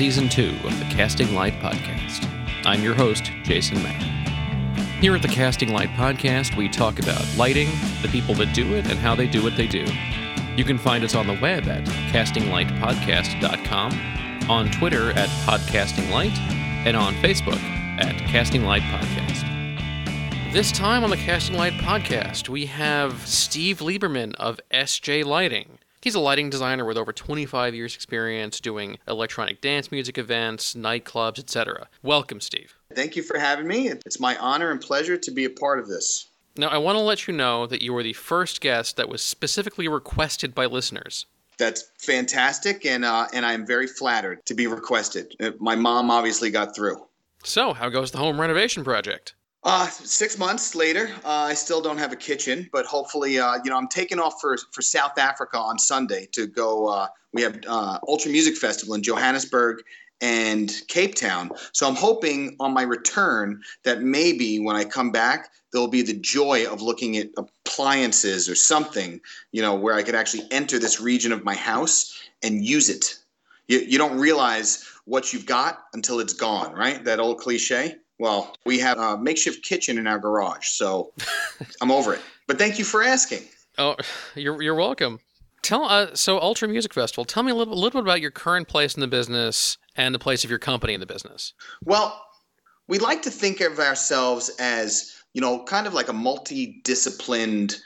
Season 2 of the Casting Light Podcast. I'm your host, Jason Mack. Here at the Casting Light Podcast, we talk about lighting, the people that do it, and how they do what they do. You can find us on the web at castinglightpodcast.com, on Twitter at podcastinglight, and on Facebook at Casting Light Podcast. This time on the Casting Light Podcast, we have Steve Lieberman of SJ Lighting. He's a lighting designer with over 25 years' experience doing electronic dance music events, nightclubs, etc. Welcome, Steve. Thank you for having me. It's my honor and pleasure to be a part of this. Now, I want to let you know that you were the first guest that was specifically requested by listeners. That's fantastic, and uh, and I'm very flattered to be requested. Uh, my mom obviously got through. So, how goes the home renovation project? Uh, six months later, uh, I still don't have a kitchen, but hopefully, uh, you know, I'm taking off for, for South Africa on Sunday to go. Uh, we have uh, Ultra Music Festival in Johannesburg and Cape Town. So I'm hoping on my return that maybe when I come back, there'll be the joy of looking at appliances or something, you know, where I could actually enter this region of my house and use it. You, you don't realize what you've got until it's gone, right? That old cliche. Well, we have a makeshift kitchen in our garage, so I'm over it. But thank you for asking. Oh, you're you're welcome. Tell uh, so Ultra Music Festival. Tell me a little, a little bit about your current place in the business and the place of your company in the business. Well, we like to think of ourselves as you know, kind of like a multidisciplined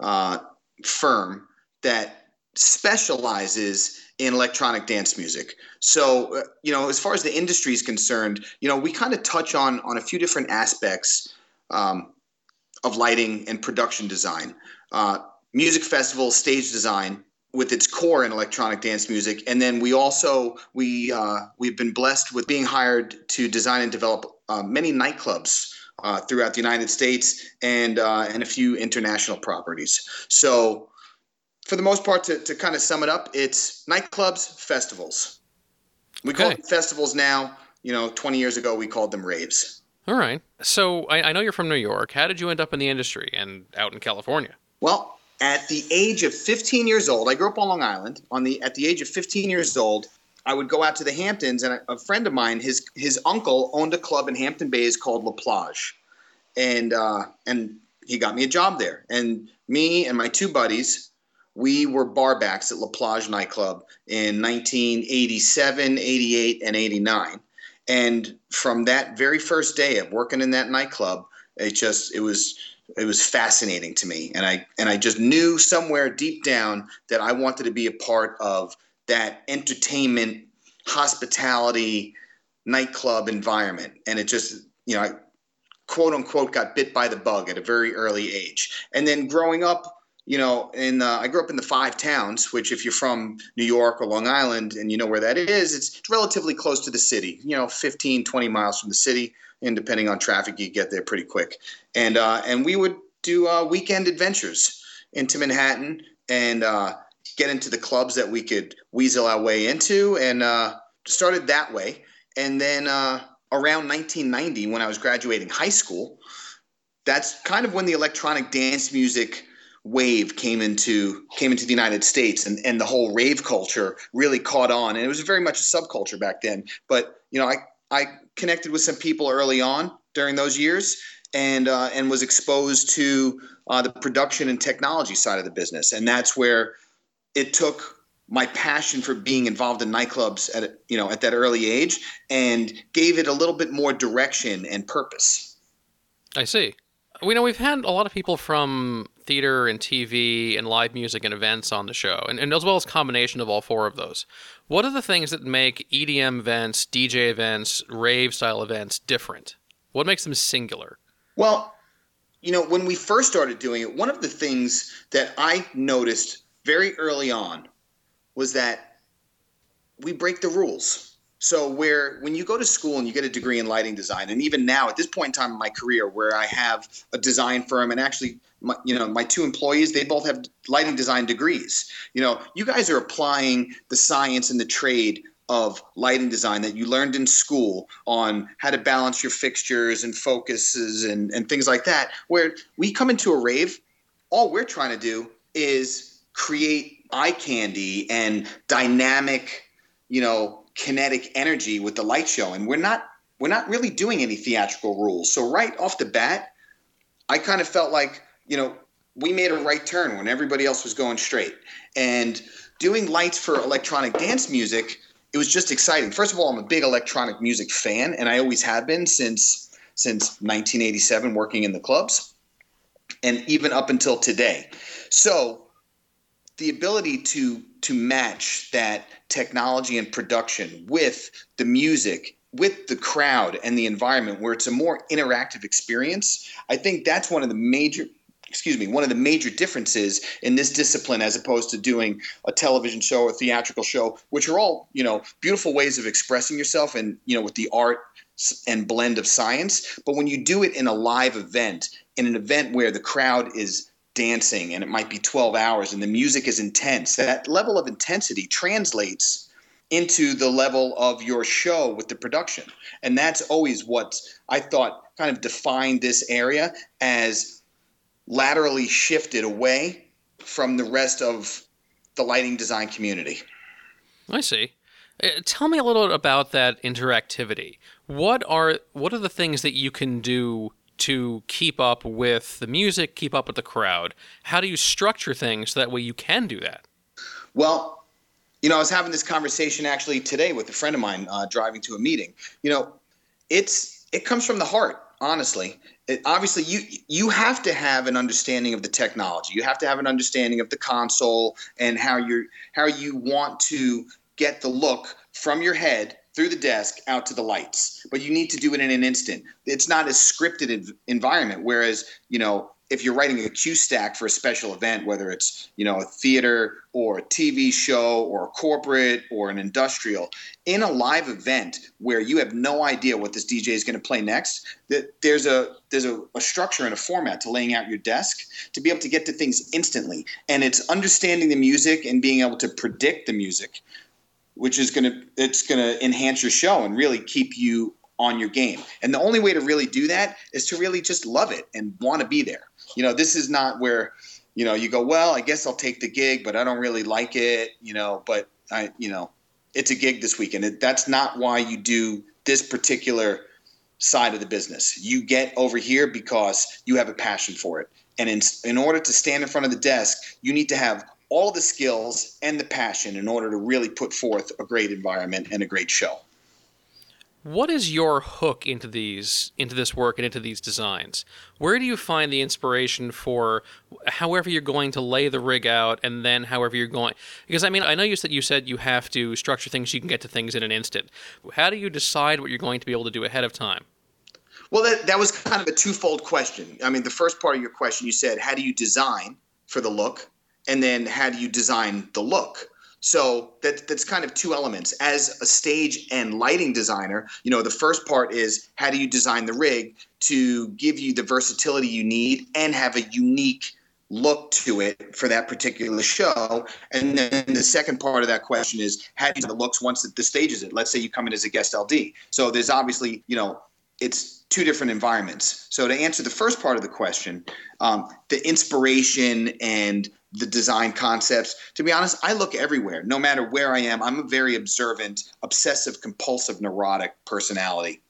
uh, firm that specializes in electronic dance music. So, uh, you know, as far as the industry is concerned, you know, we kind of touch on on a few different aspects um, of lighting and production design, uh, music festival stage design with its core in electronic dance music, and then we also we uh, we've been blessed with being hired to design and develop uh, many nightclubs. Uh, throughout the United States and uh, and a few international properties. So for the most part, to, to kind of sum it up, it's nightclubs, festivals. We Okay. call them festivals now. You know, 20 years ago, we called them raves. All right. So I, I know you're from New York. How did you end up in the industry and out in California? Well, at the age of 15 years old, I grew up on Long Island. On the at the age of 15 years old, I would go out to the Hamptons, and a, friend of mine, his his uncle owned a club in Hampton Bays called La Plage, and uh, and he got me a job there. And me and my two buddies, we were barbacks at La Plage nightclub in 1987, 88, and 89. And from that very first day of working in that nightclub, it just it was it was fascinating to me, and I and I just knew somewhere deep down that I wanted to be a part of that entertainment, hospitality, nightclub environment, and it just you know I quote unquote got bit by the bug at a very early age, and then growing up you know, in uh, I grew up in the five towns, which if you're from New York or Long Island and you know where that is, it's, relatively close to the city. You know, 15, 20 miles from the city, and depending on traffic, you get there pretty quick. And uh, and we would do uh, weekend adventures into Manhattan and uh, get into the clubs that we could weasel our way into, and uh, started that way. And then uh, around 1990, when I was graduating high school, that's kind of when the electronic dance music wave came into came into the United States and, and the whole rave culture really caught on. And it was very much a subculture back then. But you know I I connected with some people early on during those years and uh, and was exposed to uh, the production and technology side of the business. And that's where it took my passion for being involved in nightclubs at you know at that early age and gave it a little bit more direction and purpose. I see. We know we've had a lot of people from theater and TV and live music and events on the show, and, and as well as combination of all four of those. What are the things that make EDM events, DJ events, rave style events different? What makes them singular? Well, you know, when we first started doing it, one of the things that I noticed very early on was that we break the rules. So where when you go to school and you get a degree in lighting design, and even now at this point in time in my career, where I have a design firm and actually, my, you know, my two employees, they both have lighting design degrees. You know, you guys are applying the science and the trade of lighting design that you learned in school on how to balance your fixtures and focuses and, and things like that. Where we come into a rave, all we're trying to do is create eye candy and dynamic, you know, kinetic energy with the light show, and we're not we're not really doing any theatrical rules. So right off the bat, I kind of felt like you know we made a right turn when everybody else was going straight, and doing lights for electronic dance music. It was just exciting. First of all, I'm a big electronic music fan, and I always have been since since 1987, working in the clubs, and even up until today. So the ability to to match that technology and production with the music with the crowd and the environment where it's a more interactive experience i think that's one of the major excuse me one of the major differences in this discipline as opposed to doing a television show or theatrical show which are all you know beautiful ways of expressing yourself and you know with the art and blend of science. But when you do it in a live event in an event where the crowd is dancing and it might be 12 hours and the music is intense that level of intensity translates into the level of your show with the production. And that's always what i thought kind of defined this area as laterally shifted away from the rest of the lighting design community i see uh, tell me a little about that interactivity what are what are the things that you can do to keep up with the music, keep up with the crowd? How do you structure things so that way you can do that? Well, you know, I was having this conversation actually today with a friend of mine uh, driving to a meeting. You know, it's it comes from the heart, honestly. It, obviously, you you have to have an understanding of the technology. You have to have an understanding of the console and how you how you want to get the look from your head through the desk out to the lights but you need to do it in an instant it's not a scripted environment whereas you know if you're writing a cue stack for a special event whether it's you know a theater or a tv show or a corporate or an industrial in a live event where you have no idea what this dj is going to play next that there's a there's a, a structure and a format to laying out your desk to be able to get to things instantly and it's understanding the music and being able to predict the music which is going to it's going to enhance your show and really keep you on your game. And the only way to really do that is to really just love it and want to be there. You know, this is not where you know you go, well, I guess I'll take the gig, but I don't really like it, you know, but I, you know, it's a gig this weekend. It, that's not why you do this particular side of the business. You get over here because you have a passion for it. And in, in order to stand in front of the desk, you need to have all the skills and the passion in order to really put forth a great environment and a great show. What is your hook into these into this work and into these designs? Where do you find the inspiration for however you're going to lay the rig out and then however you're going because I mean I know you said you said you have to structure things so you can get to things in an instant. How do you decide what you're going to be able to do ahead of time? Well, that, that was kind of a twofold question. I mean, the first part of your question, you said, how do you design for the look? and then how do you design the look so that that's kind of two elements. As a stage and lighting designer you know the first part is how do you design the rig to give you the versatility you need and have a unique look to it for that particular show? And then the second part of that question is how do you the looks once the stage is it let's say you come in as a guest ld so there's obviously you know it's two different environments. So to answer the first part of the question um, the inspiration and the design concepts. To be honest, I look everywhere, no matter where I am. I'm a very observant, obsessive, compulsive, neurotic personality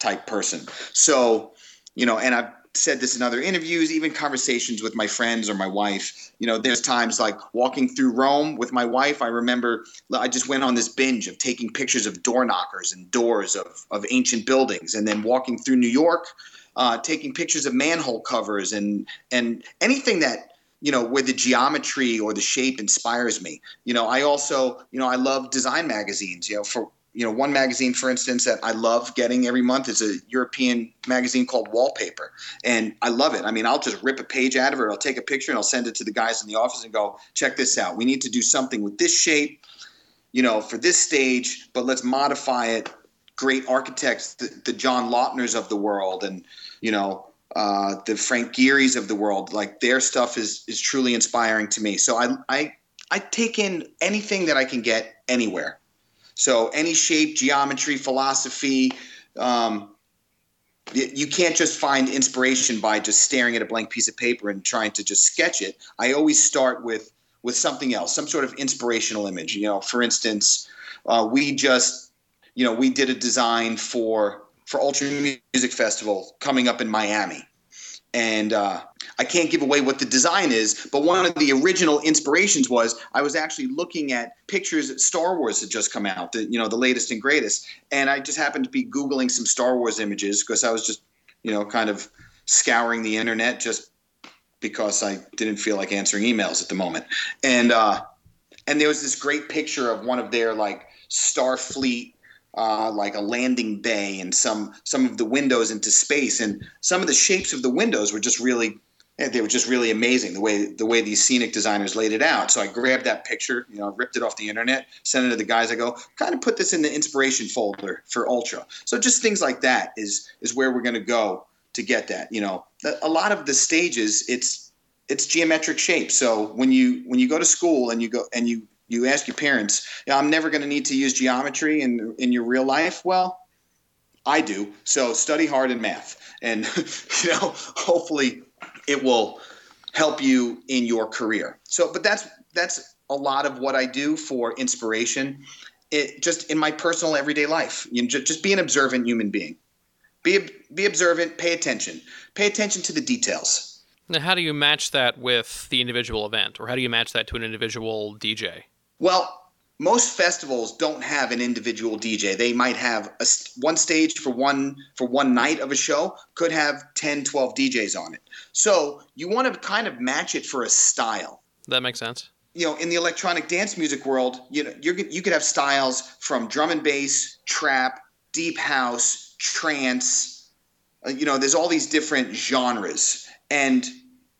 type person. So, you know, and I've said this in other interviews, even conversations with my friends or my wife. You know, there's times like walking through Rome with my wife. I remember I just went on this binge of taking pictures of door knockers and doors of, of ancient buildings, and then walking through New York, uh, taking pictures of manhole covers and and anything that you know where the geometry or the shape inspires me. You know i also you know i love design magazines. You know for you know one magazine for instance that i love getting every month is a european magazine called wallpaper. And i love it. I mean i'll just rip a page out of it i'll take a picture and i'll send it to the guys in the office and go check this out. We need to do something with this shape you know for this stage but let's modify it. Great architects the, the john lautners of the world and you know uh, the Frank Gehry's of the world. Like their stuff is is truly inspiring to me. So I I I take in anything that I can get anywhere. So any shape, geometry, philosophy. Um, you can't just find inspiration by just staring at a blank piece of paper and trying to just sketch it. I always start with with something else, some sort of inspirational image. You know, for instance, uh, we just you know, we did a design for for Ultra Music Festival coming up in Miami, and uh, I can't give away what the design is, but one of the original inspirations was I was actually looking at pictures that Star Wars had just come out, the you know the latest and greatest, and I just happened to be googling some Star Wars images because I was just you know kind of scouring the internet just because I didn't feel like answering emails at the moment, and uh, and there was this great picture of one of their like Starfleet uh, like a landing bay and some some of the windows into space. And some of the shapes of the windows were just really they were just really amazing the way the way these scenic designers laid it out. So i grabbed that picture you know ripped it off the internet sent it to the guys. I go kind of put this in the inspiration folder for ultra. So just things like that is is where we're going to go to get that you know. A lot of the stages it's it's geometric shape so when you when you go to school and you go and you you ask your parents, I'm never going to need to use geometry in in your real life. Well, I do. So study hard in math, and you know, hopefully, it will help you in your career. So, but that's that's a lot of what I do for inspiration. It just in my personal everyday life. You know, just, just be an observant human being. Be be observant. Pay attention. Pay attention to the details. Now, how do you match that with the individual event, or how do you match that to an individual DJ? Well, most festivals don't have an individual DJ. They might have a, one stage for one for one night of a show could have 10, 12 DJs on it. So, you want to kind of match it for a style. That makes sense. You know, in the electronic dance music world, you know, you you could have styles from drum and bass, trap, deep house, trance. Uh, you know, there's all these different genres. And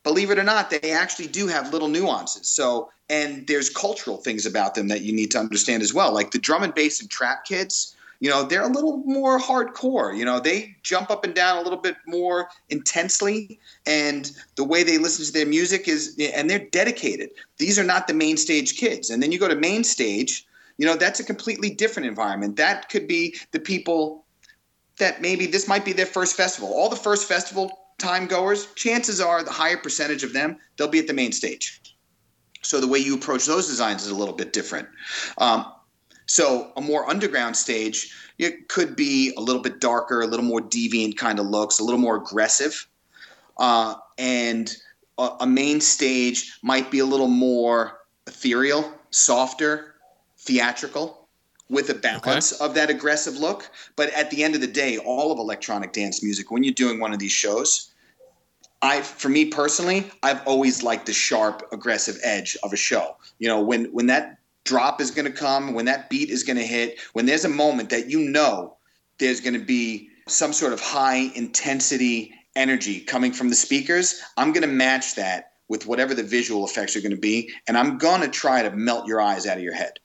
believe it or not, they actually do have little nuances. So and there's cultural things about them that you need to understand as well. Like the drum and bass and trap kids you know they're a little more hardcore you know they jump up and down a little bit more intensely. And the way they listen to their music is and they're dedicated. These are not the main stage kids. And then you go to main stage you know that's a completely different environment. That could be the people that maybe this might be their first festival. All the first festival time goers chances are the higher percentage of them they'll be at the main stage so the way you approach those designs is a little bit different. Um, so a more underground stage it could be a little bit darker, a little more deviant kind of looks, a little more aggressive, uh, and a, a, main stage might be a little more ethereal, softer, theatrical, with a balance okay. of that aggressive look. But at the end of the day, all of electronic dance music, when you're doing one of these shows, I, for me personally, I've always liked the sharp, aggressive edge of a show. You know, when when that drop is going to come, when that beat is going to hit, when there's a moment that you know there's going to be some sort of high intensity energy coming from the speakers, I'm going to match that with whatever the visual effects are going to be, and I'm going to try to melt your eyes out of your head.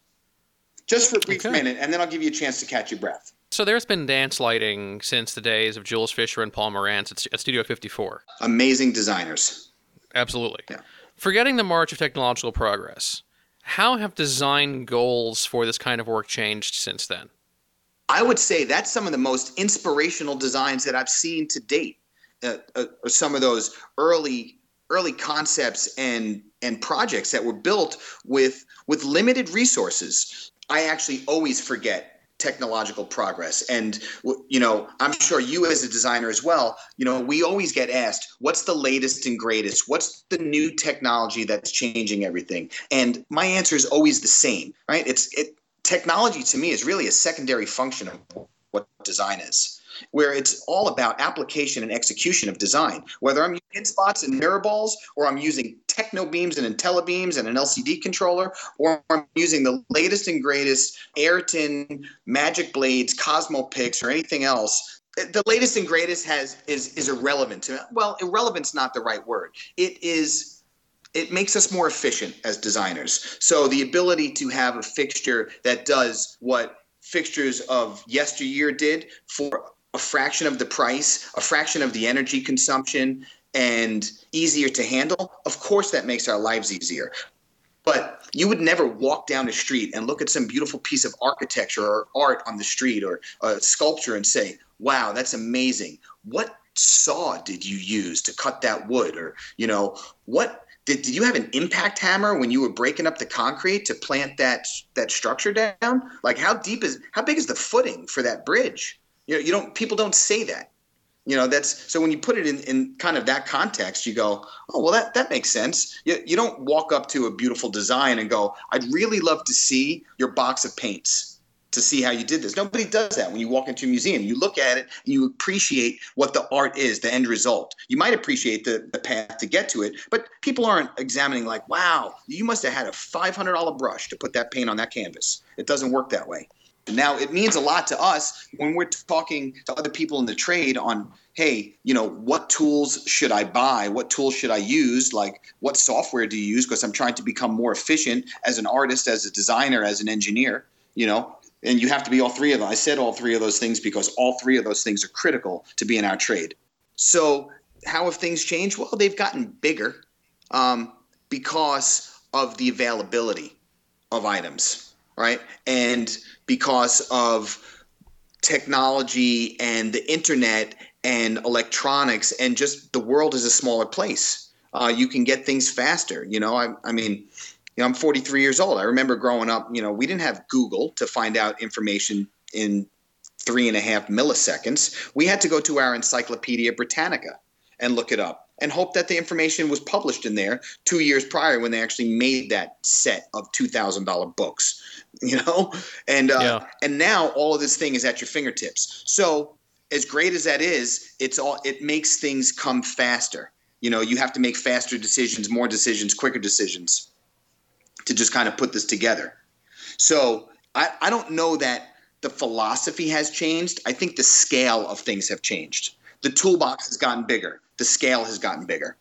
Just for a brief okay. minute, and then I'll give you a chance to catch your breath. So there's been dance lighting since the days of Jules Fisher and Paul Marantz at Studio 54. Amazing designers. Absolutely. Yeah. Forgetting the march of technological progress, how have design goals for this kind of work changed since then? I would say that's some of the most inspirational designs that I've seen to date. Uh, uh, some of those early early concepts and and projects that were built with with limited resources. I actually always forget technological progress. And you know i'm sure you as a designer as well you know we always get asked what's the latest and greatest? What's the new technology that's changing everything? And my answer is always the same right? It's it technology to me is really a secondary function of what design is where it's all about application and execution of design. Whether I'm using spots and mirror balls, or I'm using Technobeams and Intellabeams and an LCD controller, or I'm using the latest and greatest Ayrton Magic Blades, CosmoPix, or anything else. Eh, the latest and greatest has is is irrelevant to well, irrelevant's not the right word. It is it makes us more efficient as designers. So the ability to have a fixture that does what fixtures of yesteryear did for a fraction of the price, a fraction of the energy consumption, and easier to handle, of course that makes our lives easier. But you would never walk down the street and look at some beautiful piece of architecture or art on the street or a sculpture and say, wow, that's amazing. What saw did you use to cut that wood? Or, you know, what did, did you have an impact hammer when you were breaking up the concrete to plant that that structure down? Like how deep is how big is the footing for that bridge? You know, you don't people don't say that. You know, that's so when you put it in, in kind of that context, you go, oh, well, that, that makes sense. You, you don't walk up to a beautiful design and go, I'd really love to see your box of paints to see how you did this. Nobody does that when you walk into a museum. You look at it and you appreciate what the art is, the end result. You might appreciate the, the path to get to it, but people aren't examining like, wow, you must have had a $500 brush to put that paint on that canvas. It doesn't work that way. Now, it means a lot to us when we're talking to other people in the trade on, hey, you know, what tools should I buy? What tools should I use? Like, what software do you use? Because I'm trying to become more efficient as an artist, as a designer, as an engineer. You know, and you have to be all three of them. I said all three of those things because all three of those things are critical to be in our trade. So, how have things changed? Well, they've gotten bigger um, because of the availability of items, right? And because of technology and the internet and electronics, and just the world is a smaller place. Uh, you can get things faster. You know, I, I mean, you know, I'm 43 years old. I remember growing up, you know, we didn't have Google to find out information in three and a half milliseconds. We had to go to our Encyclopedia Britannica and look it up and hope that the information was published in there two years prior when they actually made that set of $2,000 books, you know? And, uh, yeah. and now all of this thing is at your fingertips. So as great as that is, it's all, it makes things come faster. You know, you have to make faster decisions, more decisions, quicker decisions to just kind of put this together. So I, I don't know that the philosophy has changed. I think the scale of things have changed. The toolbox has gotten bigger. The scale has gotten bigger.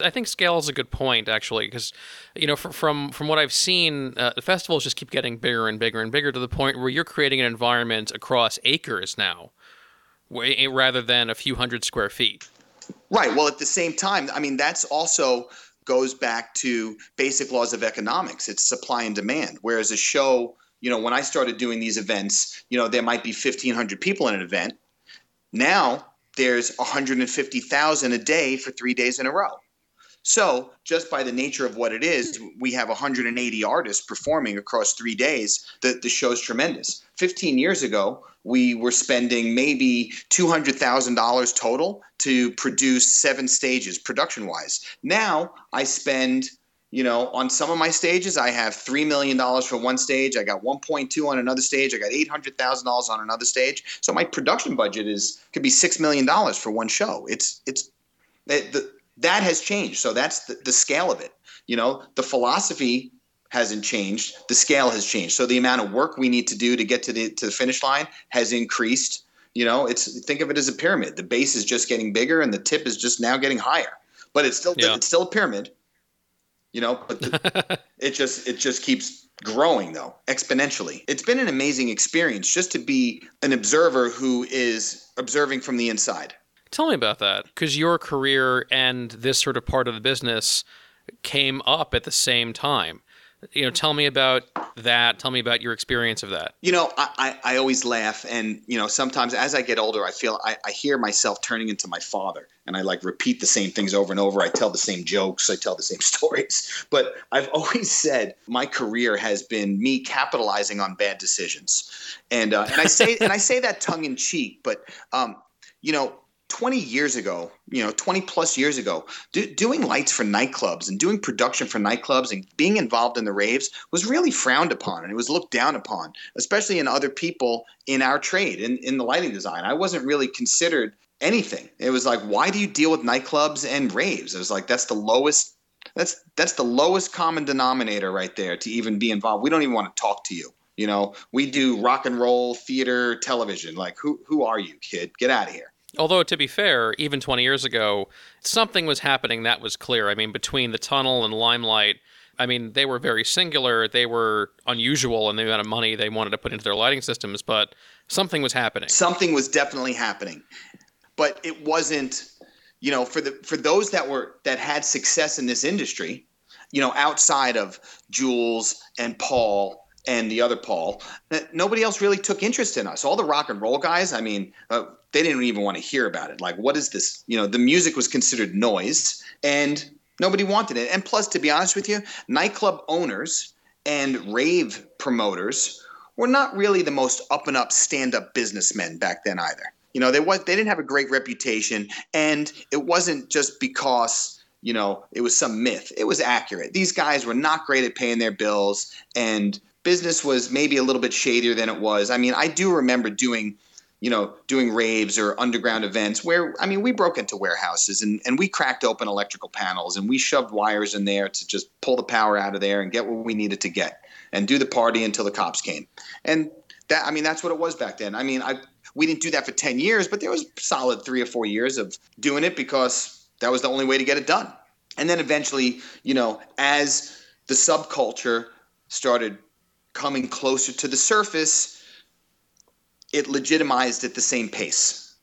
I think scale is a good point, actually, because you know, from from, from what I've seen, uh, the festivals just keep getting bigger and bigger and bigger to the point where you're creating an environment across acres now, rather than a few hundred square feet. Right. Well, at the same time, I mean, that's also goes back to basic laws of economics. It's supply and demand. Whereas a show, you know, when I started doing these events, you know, there might be 1,500 people in an event. Now there's 150,000 a day for three days in a row. So, just by the nature of what it is, we have 180 artists performing across three days. The, the show's tremendous. 15 years ago, we were spending maybe $200,000 total to produce seven stages production wise. Now I spend, you know, on some of my stages, I have $3 million for one stage. I got 1.2 on another stage. I got $800,000 on another stage. So my production budget is, could be $6 million for one show. It's, it's, it, the, that has changed. So that's the, the scale of it. You know, the philosophy hasn't changed. The scale has changed. So the amount of work we need to do to get to the to the finish line has increased. You know, it's think of it as a pyramid. The base is just getting bigger, and the tip is just now getting higher. But it's still yeah. it's still a pyramid. You know, but the, it just it just keeps growing though exponentially. It's been an amazing experience just to be an observer who is observing from the inside. Tell me about that, because your career and this sort of part of the business came up at the same time you know tell me about that. Tell me about your experience of that. You know i, I, I always laugh and you know sometimes as i get older i feel I, I hear myself turning into my father and i like repeat the same things over and over. I tell the same jokes. I tell the same stories. But i've always said my career has been me capitalizing on bad decisions. And uh, and i say and i say that tongue in cheek but um, you know 20 years ago, you know, 20 plus years ago, do, doing lights for nightclubs and doing production for nightclubs and being involved in the raves was really frowned upon and it was looked down upon, especially in other people in our trade, in, in the lighting design. I wasn't really considered anything. It was like, why do you deal with nightclubs and raves? It was like, that's the lowest. That's that's the lowest common denominator right there to even be involved. We don't even want to talk to you. You know, we do rock and roll, theater, television. Like, who who are you, kid? Get out of here. Although, to be fair, even 20 years ago, something was happening that was clear. I mean, between the tunnel and Limelight, I mean, they were very singular. They were unusual in the amount of money they wanted to put into their lighting systems, but something was happening. Something was definitely happening. But it wasn't, you know, for the for those that were that had success in this industry, you know, outside of Jules and Paul and the other Paul, nobody else really took interest in us. All the rock and roll guys, I mean, uh, they didn't even want to hear about it. Like, what is this? You know, the music was considered noise, and Nobody wanted it. And plus, to be honest with you, nightclub owners and rave promoters were not really the most up and up stand up businessmen back then either. You know, they was they didn't have a great reputation, and it wasn't just because you know it was some myth. It was accurate. These guys were not great at paying their bills, and business was maybe a little bit shadier than it was. I mean, I do remember doing you know, doing raves or underground events where, I mean, we broke into warehouses and, and we cracked open electrical panels and we shoved wires in there to just pull the power out of there and get what we needed to get and do the party until the cops came. And that, I mean, that's what it was back then. I mean, I, we didn't do that for 10 years, but there was solid three or four years of doing it because that was the only way to get it done. And then eventually, you know, as the subculture started coming closer to the surface, it legitimized at the same pace.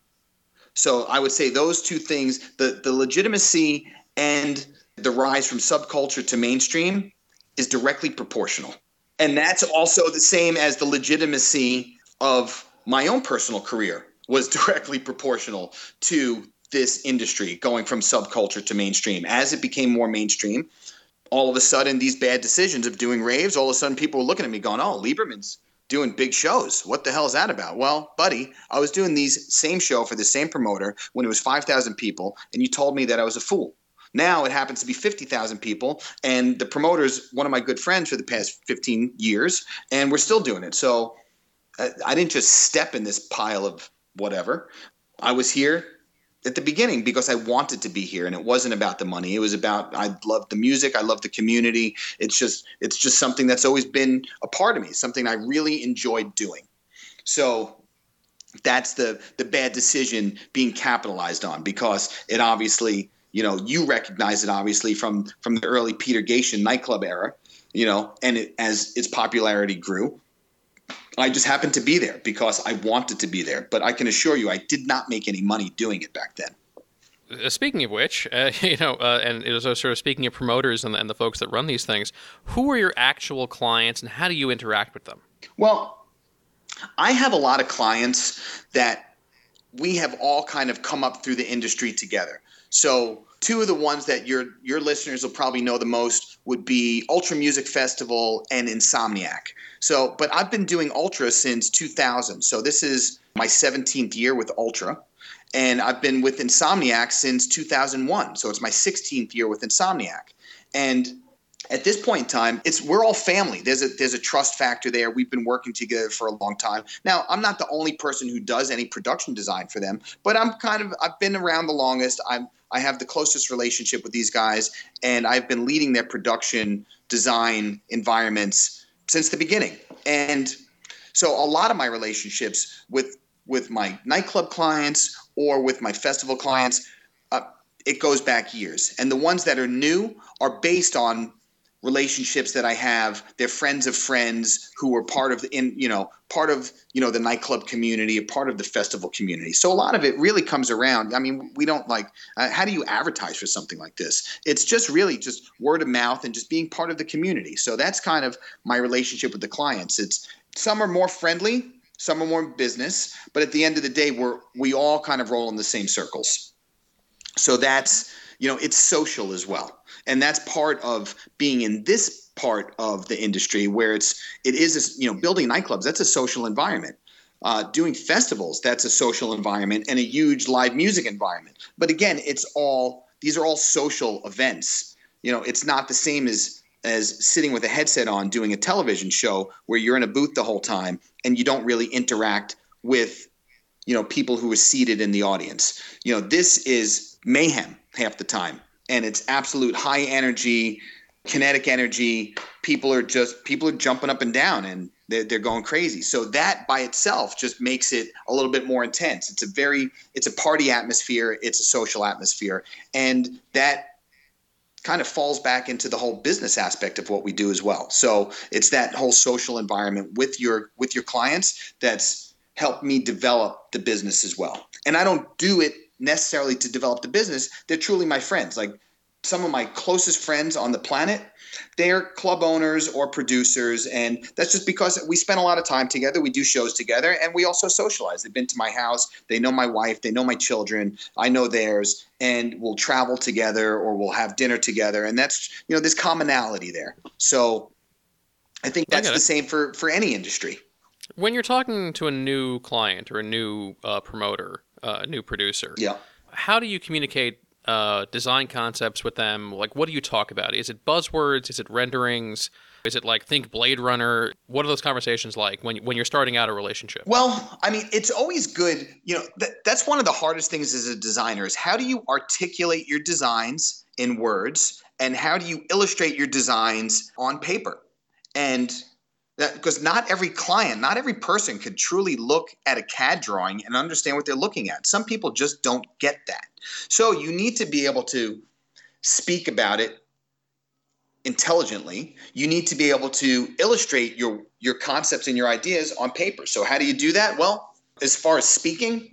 So I would say those two things, the, the legitimacy and the rise from subculture to mainstream is directly proportional. And that's also the same as the legitimacy of my own personal career was directly proportional to this industry going from subculture to mainstream. As it became more mainstream, all of a sudden these bad decisions of doing raves, all of a sudden people were looking at me going, "Oh, Lieberman's doing big shows. What the hell is that about? Well, buddy, I was doing these same show for the same promoter when it was 5,000 people, and you told me that I was a fool. Now it happens to be 50,000 people, and the promoter's one of my good friends for the past 15 years, and we're still doing it. So I, I didn't just step in this pile of whatever. I was here at the beginning because I wanted to be here and it wasn't about the money. It was about I love the music, I love the community. It's just it's just something that's always been a part of me, something I really enjoyed doing. So that's the the bad decision being capitalized on because it obviously, you know, you recognize it obviously from from the early Peter Gatien nightclub era, you know, and it, as its popularity grew, I just happened to be there because I wanted to be there. But I can assure you, I did not make any money doing it back then. Uh, speaking of which, uh, you know, uh, and it was sort of speaking of promoters and the, and the folks that run these things, who are your actual clients and how do you interact with them? Well, I have a lot of clients that we have all kind of come up through the industry together. So two of the ones that your your listeners will probably know the most would be Ultra Music Festival and Insomniac. So, but I've been doing Ultra since 2000. So this is my 17th year with Ultra. And I've been with Insomniac since 2001. So it's my 16th year with Insomniac. And at this point in time, it's we're all family. There's a there's a trust factor there. We've been working together for a long time. Now, I'm not the only person who does any production design for them, but I'm kind of I've been around the longest. I'm I have the closest relationship with these guys, and I've been leading their production design environments since the beginning. And so a lot of my relationships with with my nightclub clients or with my festival clients, uh, it goes back years. And the ones that are new are based on relationships that I have. They're friends of friends who are part of the in you know part of you know the nightclub community, a part of the festival community. So a lot of it really comes around. I mean, we don't like uh, how do you advertise for something like this? It's just really just word of mouth and just being part of the community. So that's kind of my relationship with the clients. It's some are more friendly, some are more business, but at the end of the day, we're we all kind of roll in the same circles. So that's you know it's social as well and that's part of being in this part of the industry where it's it is you know building nightclubs. That's a social environment. Uh, doing festivals that's a social environment and a huge live music environment. But again it's all these are all social events. You know it's not the same as as sitting with a headset on doing a television show where you're in a booth the whole time and you don't really interact with you know people who are seated in the audience. You know this is mayhem half the time and it's absolute high energy, kinetic energy. People are just people are jumping up and down and they're, they're going crazy. So that by itself just makes it a little bit more intense. It's a very it's a party atmosphere. It's a social atmosphere, and that kind of falls back into the whole business aspect of what we do as well. So it's that whole social environment with your with your clients that's helped me develop the business as well. And I don't do it necessarily to develop the business. They're truly my friends. Like some of my closest friends on the planet, they're club owners or producers. And that's just because we spend a lot of time together. We do shows together and we also socialize. They've been to my house. They know my wife. They know my children. I know theirs. And we'll travel together or we'll have dinner together. And that's, you know, there's commonality there. So I think that's I the same for, for any industry. When you're talking to a new client or a new uh, promoter, a new producer, yeah. how do you communicate uh, design concepts with them? Like, what do you talk about? Is it buzzwords? Is it renderings? Is it like think Blade Runner? What are those conversations like when when you're starting out a relationship? Well, I mean, it's always good. You know, th- that's one of the hardest things as a designer is how do you articulate your designs in words, and how do you illustrate your designs on paper? And because not every client, not every person could truly look at a CAD drawing and understand what they're looking at. Some people just don't get that. So you need to be able to speak about it intelligently. You need to be able to illustrate your your concepts and your ideas on paper. So how do you do that? Well, as far as speaking,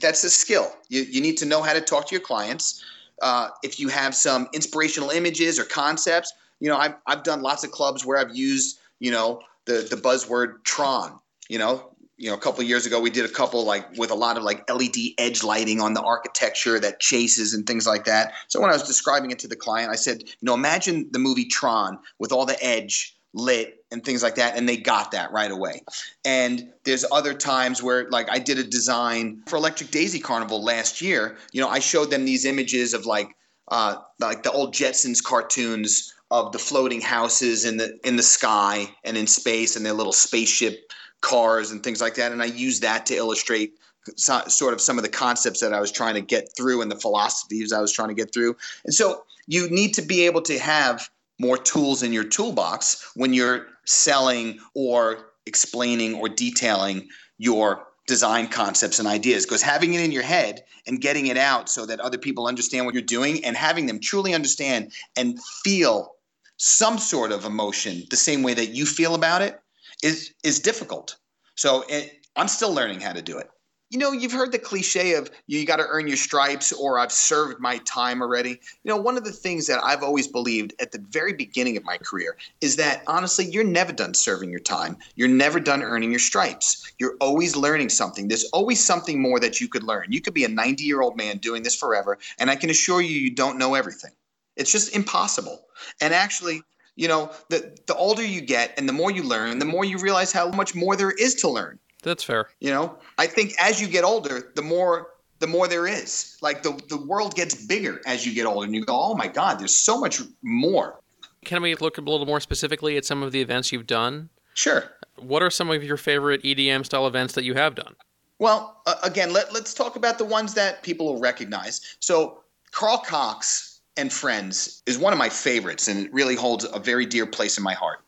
that's a skill. You, you need to know how to talk to your clients. Uh, if you have some inspirational images or concepts, you know, I've, I've done lots of clubs where I've used, you know, the the buzzword Tron. You know, you know, a couple years ago we did a couple like with a lot of like LED edge lighting on the architecture that chases and things like that. So when I was describing it to the client, I said, you know, imagine the movie Tron with all the edge lit and things like that and they got that right away and there's other times where like i did a design for electric daisy carnival last year you know i showed them these images of like uh, like the old jetsons cartoons of the floating houses in the in the sky and in space and their little spaceship cars and things like that. And I use that to illustrate so, sort of some of the concepts that I was trying to get through and the philosophies I was trying to get through. And so you need to be able to have more tools in your toolbox when you're selling or explaining or detailing your design concepts and ideas because having it in your head and getting it out so that other people understand what you're doing and having them truly understand and feel some sort of emotion the same way that you feel about it is is difficult. So it, I'm still learning how to do it. You know, you've heard the cliche of you got to earn your stripes or I've served my time already. You know, one of the things that I've always believed at the very beginning of my career is that honestly, you're never done serving your time. You're never done earning your stripes. You're always learning something. There's always something more that you could learn. You could be a 90 year old man doing this forever, and I can assure you, you don't know everything. It's just impossible. And actually, you know, the the older you get and the more you learn, the more you realize how much more there is to learn. That's fair. You know, I think as you get older, the more the more there is. Like the the world gets bigger as you get older, and you go, oh my god, there's so much more. Can we look a little more specifically at some of the events you've done? Sure. What are some of your favorite EDM style events that you have done? Well, uh, again, let, let's talk about the ones that people will recognize. So, Carl Cox and Friends is one of my favorites, and it really holds a very dear place in my heart.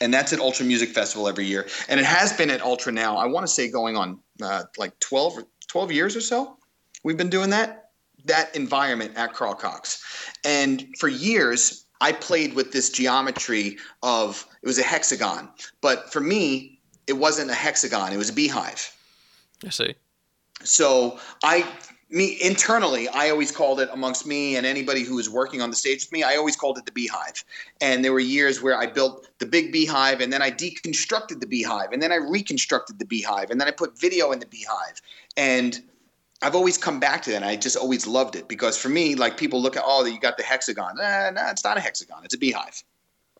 And that's at Ultra Music Festival every year, and it has been at Ultra now. I want to say going on uh, like 12, 12 years or so. We've been doing that that environment at Carl Cox, and for years I played with this geometry of it was a hexagon, but for me it wasn't a hexagon; it was a beehive. I see. So I me internally, I always called it amongst me and anybody who was working on the stage with me. I always called it the beehive. And there were years where I built the big beehive, and then I deconstructed the beehive, and then I reconstructed the beehive, and then I put video in the beehive. And I've always come back to that. And I just always loved it because for me, like people look at, oh, you got the hexagon. Eh, no, it's not a hexagon. It's a beehive.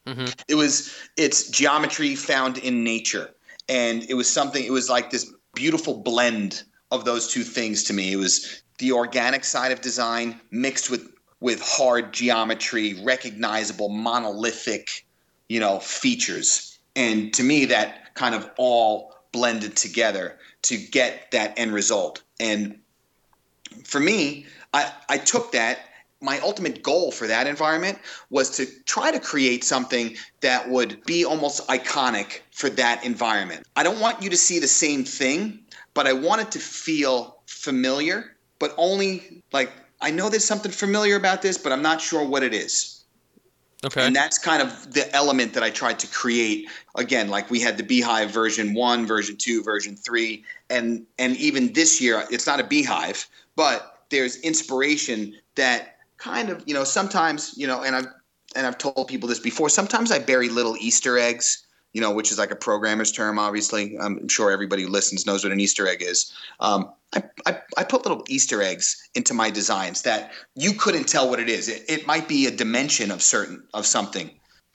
Mm-hmm. It was it's geometry found in nature, and it was something. It was like this beautiful blend of those two things to me. It was the organic side of design mixed with with hard geometry, recognizable monolithic, you know, features. And to me that kind of all blended together to get that end result. And for me, I, I took that my ultimate goal for that environment was to try to create something that would be almost iconic for that environment. I don't want you to see the same thing, but I want it to feel familiar but only like I know there's something familiar about this, but I'm not sure what it is. Okay. And that's kind of the element that I tried to create. Again, like we had the Beehive version one, version two, version three, and and even this year it's not a Beehive, but there's inspiration that kind of, you know, sometimes, you know, and I've and I've told people this before. Sometimes I bury little Easter eggs, you know, which is like a programmer's term. Obviously, I'm sure everybody who listens knows what an Easter egg is. Um, I, I, I, put little Easter eggs into my designs that you couldn't tell what it is. It, it might be a dimension of certain of something.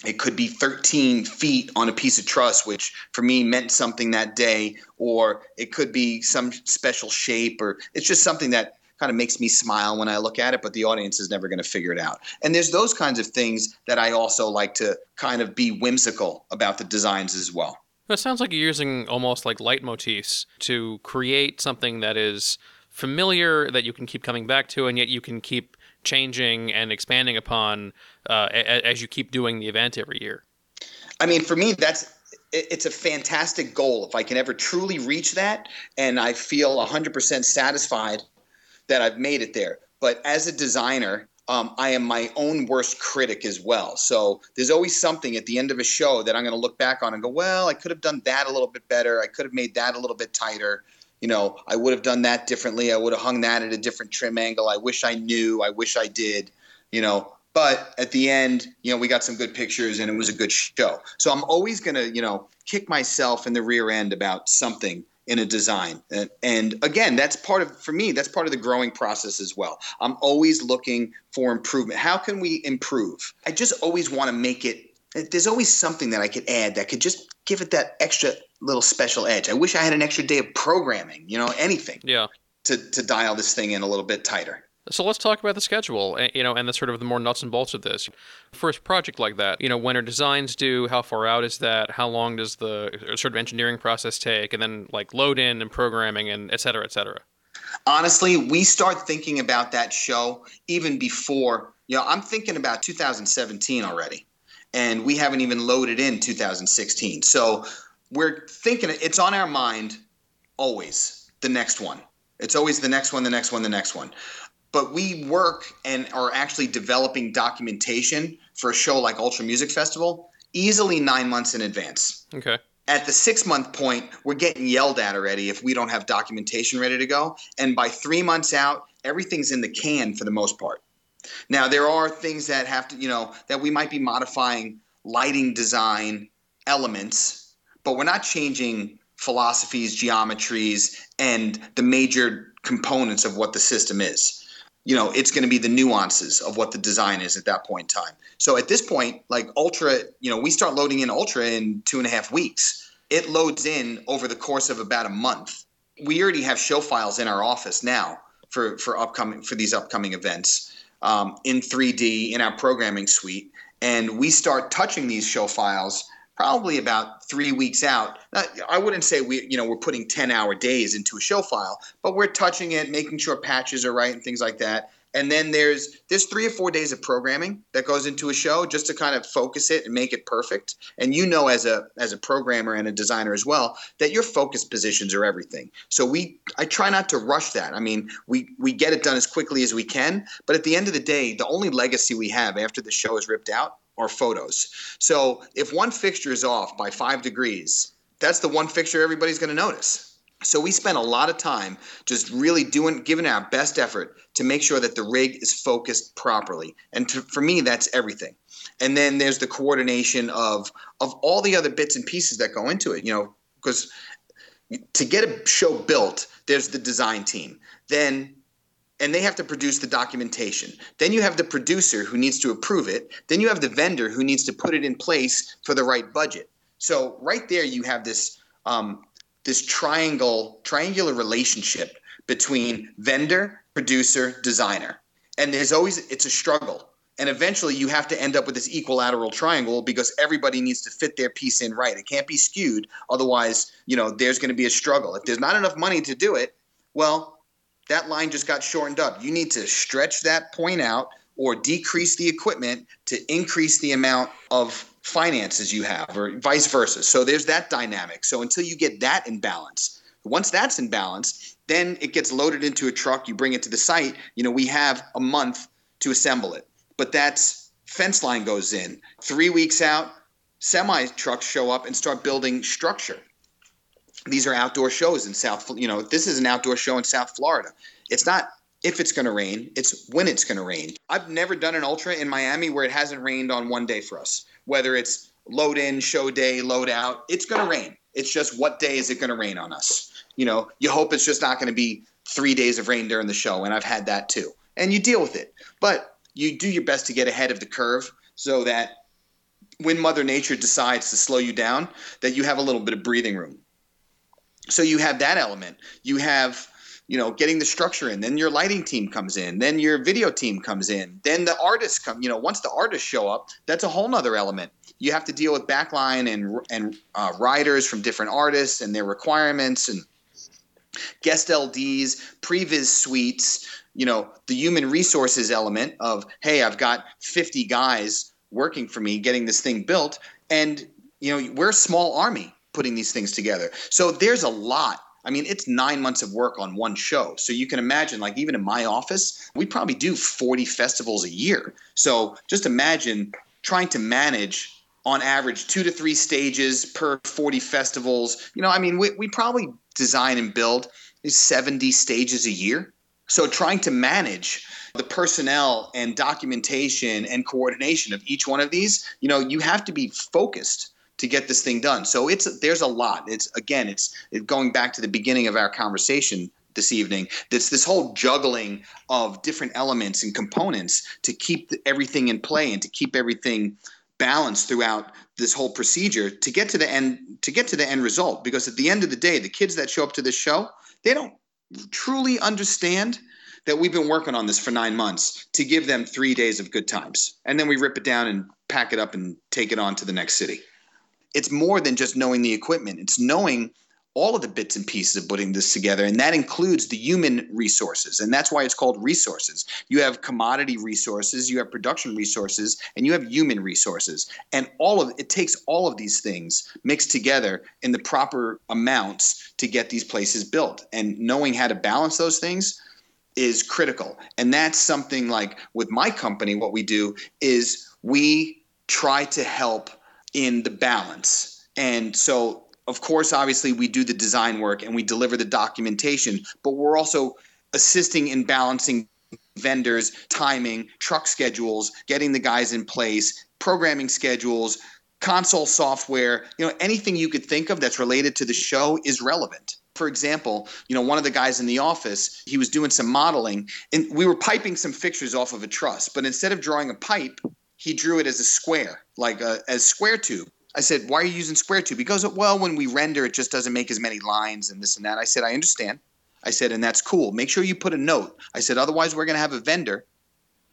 It could be 13 feet on a piece of truss, which for me meant something that day, or it could be some special shape, or it's just something that kind of makes me smile when I look at it, but the audience is never going to figure it out. And there's those kinds of things that I also like to kind of be whimsical about the designs as well. It sounds like you're using almost like leitmotifs to create something that is familiar, that you can keep coming back to, and yet you can keep changing and expanding upon uh, as you keep doing the event every year. I mean, for me, that's it's a fantastic goal if I can ever truly reach that, and I feel 100% satisfied that I've made it there. But as a designer, um, I am my own worst critic as well. So there's always something at the end of a show that I'm going to look back on and go, well, I could have done that a little bit better. I could have made that a little bit tighter. You know, I would have done that differently. I would have hung that at a different trim angle. I wish I knew. I wish I did. You know, but at the end, you know, we got some good pictures and it was a good show. So I'm always going to, you know, kick myself in the rear end about something in a design. And, and, again, that's part of for me. That's part of the growing process as well. I'm always looking for improvement. How can we improve? I just always want to make it. There's always something that I could add that could just give it that extra little special edge. I wish I had an extra day of programming. You know, anything. Yeah. To to dial this thing in a little bit tighter. So let's talk about the schedule, eh, you know, and the sort of the more nuts and bolts of this. First project like that, you know, when are designs due? How far out is that? How long does the uh, sort of engineering process take? And then like load in and programming and et cetera, et cetera. Honestly, we start thinking about that show even before, you know, I'm thinking about 2017 already, and we haven't even loaded in 2016. So we're thinking it's on our mind always the next one. It's always the next one, the next one, the next one but we work and are actually developing documentation for a show like Ultra Music Festival easily nine months in advance. Okay. At the six month point, we're getting yelled at already if we don't have documentation ready to go. And by three months out, everything's in the can for the most part. Now, there are things that have to, you know, that we might be modifying lighting design elements, but we're not changing philosophies, geometries, and the major components of what the system is you know it's going to be the nuances of what the design is at that point in time. So at this point like ultra you know we start loading in ultra in two and a half weeks. It loads in over the course of about a month. We already have show files in our office now for for upcoming for these upcoming events um, in 3d in our programming suite. And we start touching these show files probably about three weeks out. I wouldn't say we, you know, we're putting 10 hour days into a show file, but we're touching it, making sure patches are right and things like that. And then there's there's three or four days of programming that goes into a show just to kind of focus it and make it perfect. And you know, as a as a programmer and a designer as well, that your focus positions are everything. So we I try not to rush that. I mean, we we get it done as quickly as we can, but at the end of the day, the only legacy we have after the show is ripped out or photos. So if one fixture is off by five degrees, that's the one fixture everybody's going to notice. So we spent a lot of time just really doing, giving our best effort to make sure that the rig is focused properly. And to, for me, that's everything. And then there's the coordination of of all the other bits and pieces that go into it. You know, because to get a show built, there's the design team. Then and they have to produce the documentation. Then you have the producer who needs to approve it. Then you have the vendor who needs to put it in place for the right budget. So right there, you have this um, this triangle triangular relationship between vendor, producer, designer, and there's always it's a struggle. And eventually, you have to end up with this equilateral triangle because everybody needs to fit their piece in right. It can't be skewed, otherwise, you know, there's going to be a struggle. If there's not enough money to do it, well, that line just got shortened up. You need to stretch that point out or decrease the equipment to increase the amount of finances you have, or vice versa. So there's that dynamic. So until you get that in balance, once that's in balance, then it gets loaded into a truck. You bring it to the site. You know, we have a month to assemble it, but that's fence line goes in. Three weeks out, semi trucks show up and start building structure these are outdoor shows in South. You know, this is an outdoor show in South Florida. It's not if it's going to rain, it's when it's going to rain. I've never done an ultra in Miami where it hasn't rained on one day for us. Whether it's load in, show day, load out, it's going to rain. It's just what day is it going to rain on us? You know, you hope it's just not going to be three days of rain during the show, and I've had that too. And you deal with it, but you do your best to get ahead of the curve so that when Mother Nature decides to slow you down, that you have a little bit of breathing room. So you have that element. You have you know, getting the structure in. Then your lighting team comes in. Then your video team comes in. Then the artists come. You know, once the artists show up, that's a whole nother element. You have to deal with backline and and uh, writers from different artists and their requirements and guest LDs, previs suites. You know, the human resources element of hey, I've got 50 guys working for me getting this thing built, and you know, we're a small army putting these things together. So there's a lot I mean, it's nine months of work on one show. So you can imagine, like, even in my office, we probably do 40 festivals a year. So just imagine trying to manage on average two to three stages per 40 festivals. You know, I mean, we, we probably design and build 70 stages a year. So trying to manage the personnel and documentation and coordination of each one of these, you know, you have to be focused to get this thing done. So it's there's a lot. It's again, it's going back to the beginning of our conversation this evening. It's this whole juggling of different elements and components to keep everything in play and to keep everything balanced throughout this whole procedure to get to the end to get to the end result. Because at the end of the day, the kids that show up to this show, they don't truly understand that we've been working on this for nine months to give them three days of good times. And then we rip it down and pack it up and take it on to the next city it's more than just knowing the equipment. It's knowing all of the bits and pieces of putting this together and that includes the human resources and that's why it's called resources. You have commodity resources you have production resources and you have human resources. And all of it takes all of these things mixed together in the proper amounts to get these places built. And knowing how to balance those things is critical. And that's something like with my company what we do is we try to help in the balance. And so, of course, obviously, we do the design work and we deliver the documentation, but we're also assisting in balancing vendors, timing, truck schedules, getting the guys in place, programming schedules, console software, you know, anything you could think of that's related to the show is relevant. For example, you know, one of the guys in the office, he was doing some modeling and we were piping some fixtures off of a truss, but instead of drawing a pipe, he drew it as a square, like a as square tube. I said, "Why are you using square tube?" He goes, "Well, when we render, it just doesn't make as many lines and this and that." I said, "I understand." I said, "And that's cool. Make sure you put a note." I said, "Otherwise, we're going to have a vendor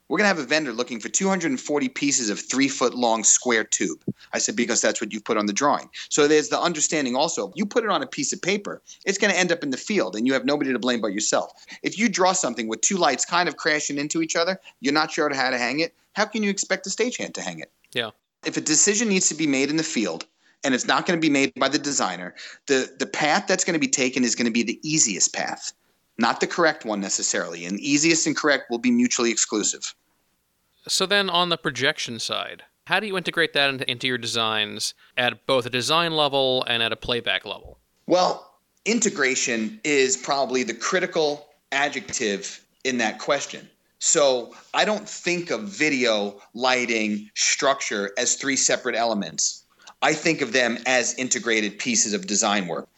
we're going to have a vendor looking for 240 pieces of three foot long square tube. I said, because that's what you put on the drawing. So there's the understanding also. You put it on a piece of paper, it's going to end up in the field and you have nobody to blame but yourself. If you draw something with two lights kind of crashing into each other, you're not sure how to hang it, how can you expect a stagehand to hang it? Yeah. If a decision needs to be made in the field, and it's not going to be made by the designer, the, the path that's going to be taken is going to be the easiest path not the correct one necessarily. And easiest and correct will be mutually exclusive. So then, on the projection side, how do you integrate that into, into your designs at both a design level and at a playback level? Well, integration is probably the critical adjective in that question. So I don't think of video, lighting, structure as three separate elements. I think of them as integrated pieces of design work.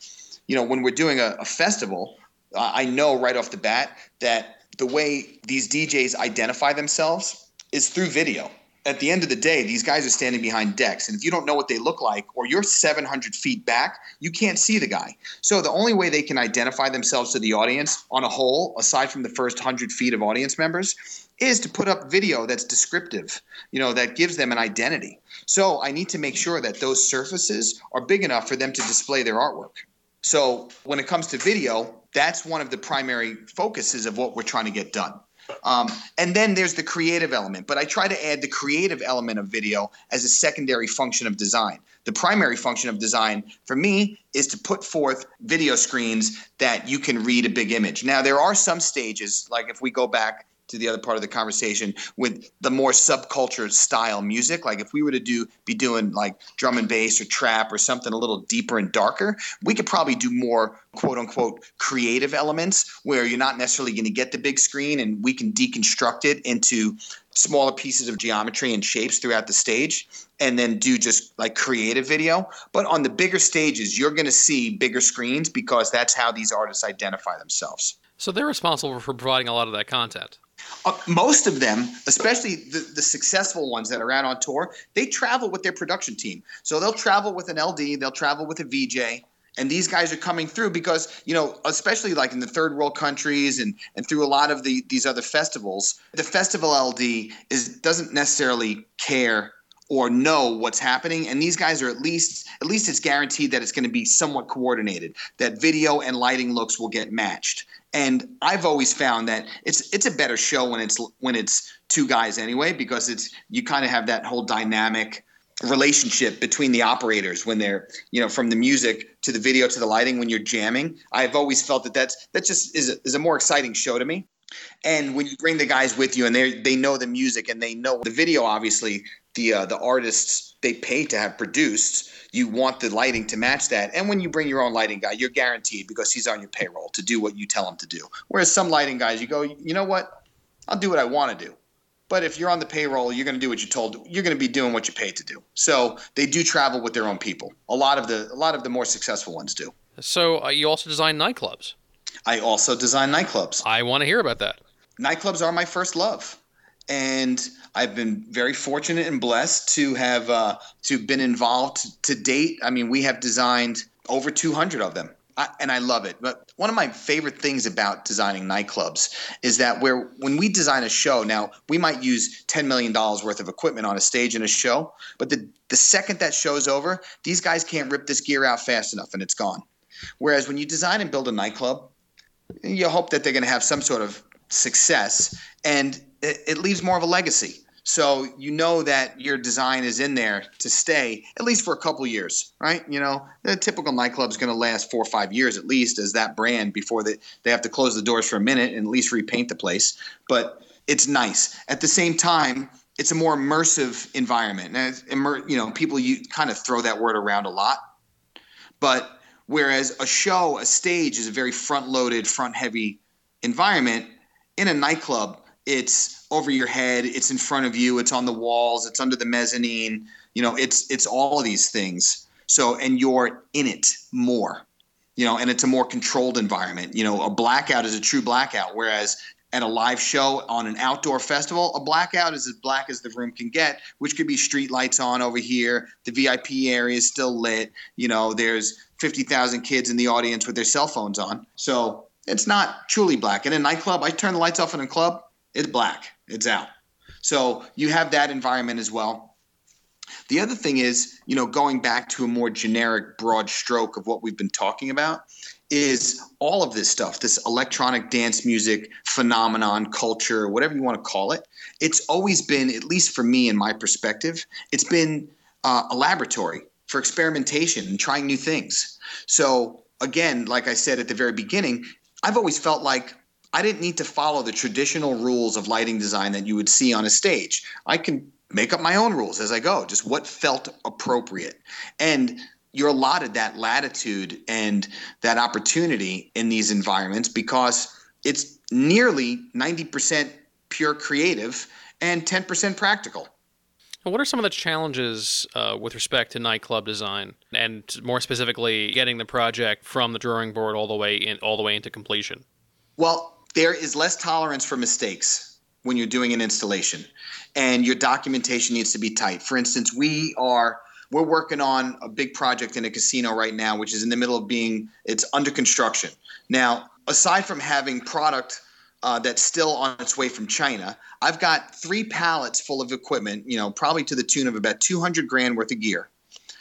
You know, when we're doing a, a festival, I know right off the bat that the way these DJs identify themselves is through video. At the end of the day, these guys are standing behind decks, and if you don't know what they look like, or you're 700 feet back, you can't see the guy. So the only way they can identify themselves to the audience on a whole, aside from the first 100 feet of audience members, is to put up video that's descriptive, you know, that gives them an identity. So I need to make sure that those surfaces are big enough for them to display their artwork. So when it comes to video, that's one of the primary focuses of what we're trying to get done. Um, and then there's the creative element, but I try to add the creative element of video as a secondary function of design. The primary function of design for me is to put forth video screens that you can read a big image. Now, there are some stages, like if we go back to the other part of the conversation with the more subculture style music. Like if we were to do be doing like drum and bass or trap or something a little deeper and darker, we could probably do more quote unquote creative elements where you're not necessarily going to get the big screen and we can deconstruct it into smaller pieces of geometry and shapes throughout the stage and then do just like creative video. But on the bigger stages, you're going to see bigger screens because that's how these artists identify themselves. So they're responsible for providing a lot of that content. Uh, most of them, especially the, the successful ones that are out on tour, they travel with their production team. So they'll travel with an LD, they'll travel with a VJ, and these guys are coming through because you know especially like in the third world countries and and through a lot of the these other festivals the festival ld is doesn't necessarily care or know what's happening. And these guys are at least at least it's guaranteed that it's going to be somewhat coordinated that video and lighting looks will get matched. And I've always found that it's it's a better show when it's when it's two guys anyway because it's you kind of have that whole dynamic relationship between the operators when they're you know from the music to the video to the lighting when you're jamming. I've always felt that that's that just is a, is a more exciting show to me. And when you bring the guys with you and they they know the music and they know the video obviously the uh, the artists they pay to have produced you want the lighting to match that. And when you bring your own lighting guy, you're guaranteed because he's on your payroll to do what you tell him to do. Whereas some lighting guys, you go, you know what? I'll do what I want to do. But if you're on the payroll, you're going to do what you're told. You're going to be doing what you paid to do. So they do travel with their own people. A lot of the a lot of the more successful ones do. So uh, you also design nightclubs. I also design nightclubs. I want to hear about that. Nightclubs are my first love and I've been very fortunate and blessed to have uh, to been involved to date. I mean, we have designed over 200 of them. I, and I love it. But one of my favorite things about designing nightclubs is that where when we design a show, now we might use $10 million worth of equipment on a stage in a show, but the, the second that show's over, these guys can't rip this gear out fast enough and it's gone. Whereas when you design and build a nightclub, you hope that they're going to have some sort of success and it, it leaves more of a legacy. So you know that your design is in there to stay at least for a couple years, right? You know, the typical nightclub is going to last four or five years at least as that brand before they, they have to close the doors for a minute and at least repaint the place. But it's nice. At the same time, it's a more immersive environment. And immer, you know, people you kind of throw that word around a lot. But whereas a show, a stage is a very front loaded, front heavy environment, in a nightclub, it's over your head, it's in front of you, it's on the walls, it's under the mezzanine. You know, it's it's all of these things. So and you're in it more. You know, and it's a more controlled environment. You know, a blackout is a true blackout, whereas at a live show on an outdoor festival, a blackout is as black as the room can get, which could be street lights on over here. The VIP area is still lit. You know, there's 50,000 kids in the audience with their cell phones on. So it's not truly black. In a nightclub, I turn the lights off in a club, it's black. It's out. So you have that environment as well. The other thing is, you know, going back to a more generic, broad stroke of what we've been talking about, is all of this stuff, this electronic dance music phenomenon, culture, whatever you want to call it. It's always been, at least for me and my perspective, it's been uh, a laboratory for experimentation and trying new things. So, again, like I said at the very beginning, I've always felt like I didn't need to follow the traditional rules of lighting design that you would see on a stage. I can make up my own rules as I go, just what felt appropriate. And you're allotted that latitude and that opportunity in these environments because it's nearly 90% pure creative and 10% practical. What are some of the challenges uh, with respect to nightclub design, and more specifically, getting the project from the drawing board all the way in, all the way into completion? Well, there is less tolerance for mistakes when you're doing an installation and your documentation needs to be tight. For instance we are we're working on a big project in a casino right now which is in the middle of being it's under construction. Now aside from having product uh, that's still on its way from china i've got three pallets full of equipment you know probably to the tune of about 200 grand worth of gear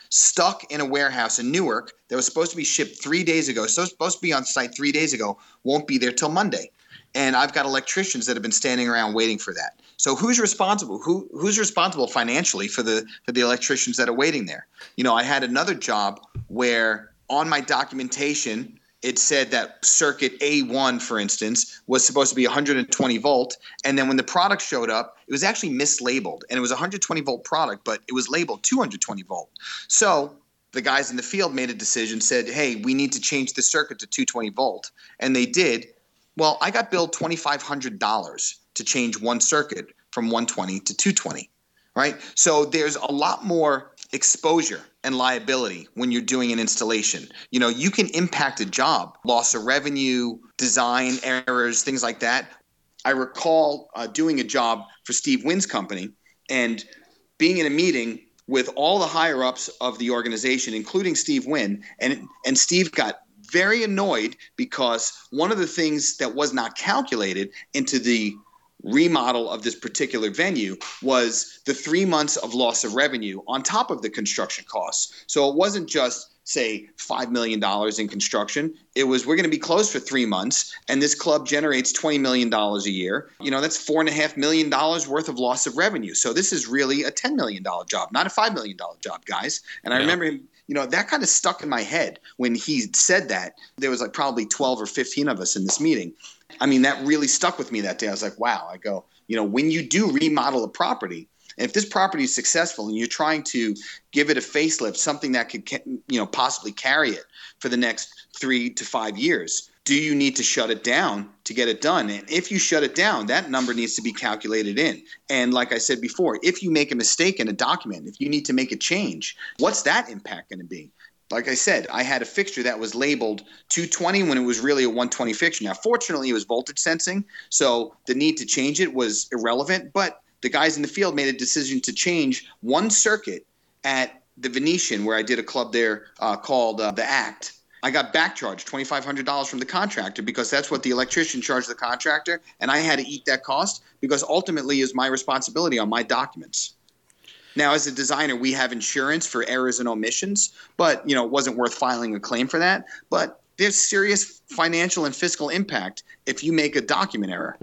stuck in a warehouse in newark that was supposed to be shipped three days ago so supposed to be on site three days ago won't be there till monday and I've got electricians that have been standing around waiting for that. So who's responsible? Who who's responsible financially for the for the electricians that are waiting there? You know, I had another job where on my documentation it said that circuit A1, for instance, was supposed to be 120 volt. And then when the product showed up, it was actually mislabeled. And it was 120 volt product, but it was labeled 220 volt. So the guys in the field made a decision, said, hey, we need to change the circuit to 220 volt. And they did. Well, I got billed $2,500 to change one circuit from 120 to 220, right? So there's a lot more exposure and liability when you're doing an installation. You know, you can impact a job, loss of revenue, design errors, things like that. I recall uh, doing a job for Steve Wynn's company and being in a meeting with all the higher ups of the organization, including Steve Wynn, and and Steve got very annoyed because one of the things that was not calculated into the remodel of this particular venue was the three months of loss of revenue on top of the construction costs. So it wasn't just say $5 million in construction. It was, we're going to be closed for three months, and this club generates $20 million a year. You know, that's $4.5 million worth of loss of revenue. So this is really a $10 million job, not a $5 million job, guys. And I remember him, you know, that kind of stuck in my head when he said that. There was like probably 12 or 15 of us in this meeting. I mean, that really stuck with me that day. I was like, wow, I go, you know, when you do remodel a property, if this property is successful and you're trying to give it a facelift, something that could, you know, possibly carry it for the next three to five years, do you need to shut it down to get it done? And if you shut it down, that number needs to be calculated in. And like I said before, if you make a mistake in a document, if you need to make a change, what's that impact going to be? like I said, I had a fixture that was labeled 220 when it was really a 120 fixture. Now, fortunately, it was voltage sensing, so the need to change it was irrelevant. But the guys in the field made a decision to change one circuit at the Venetian, where I did a club there uh, called uh, the Act. I got back charged $2,500 from the contractor because that's what the electrician charged the contractor, and I had to eat that cost because ultimately is my responsibility on my documents. Now, as a designer, we have insurance for errors and omissions, but you know, it wasn't worth filing a claim for that. But there's serious financial and fiscal impact if you make a document error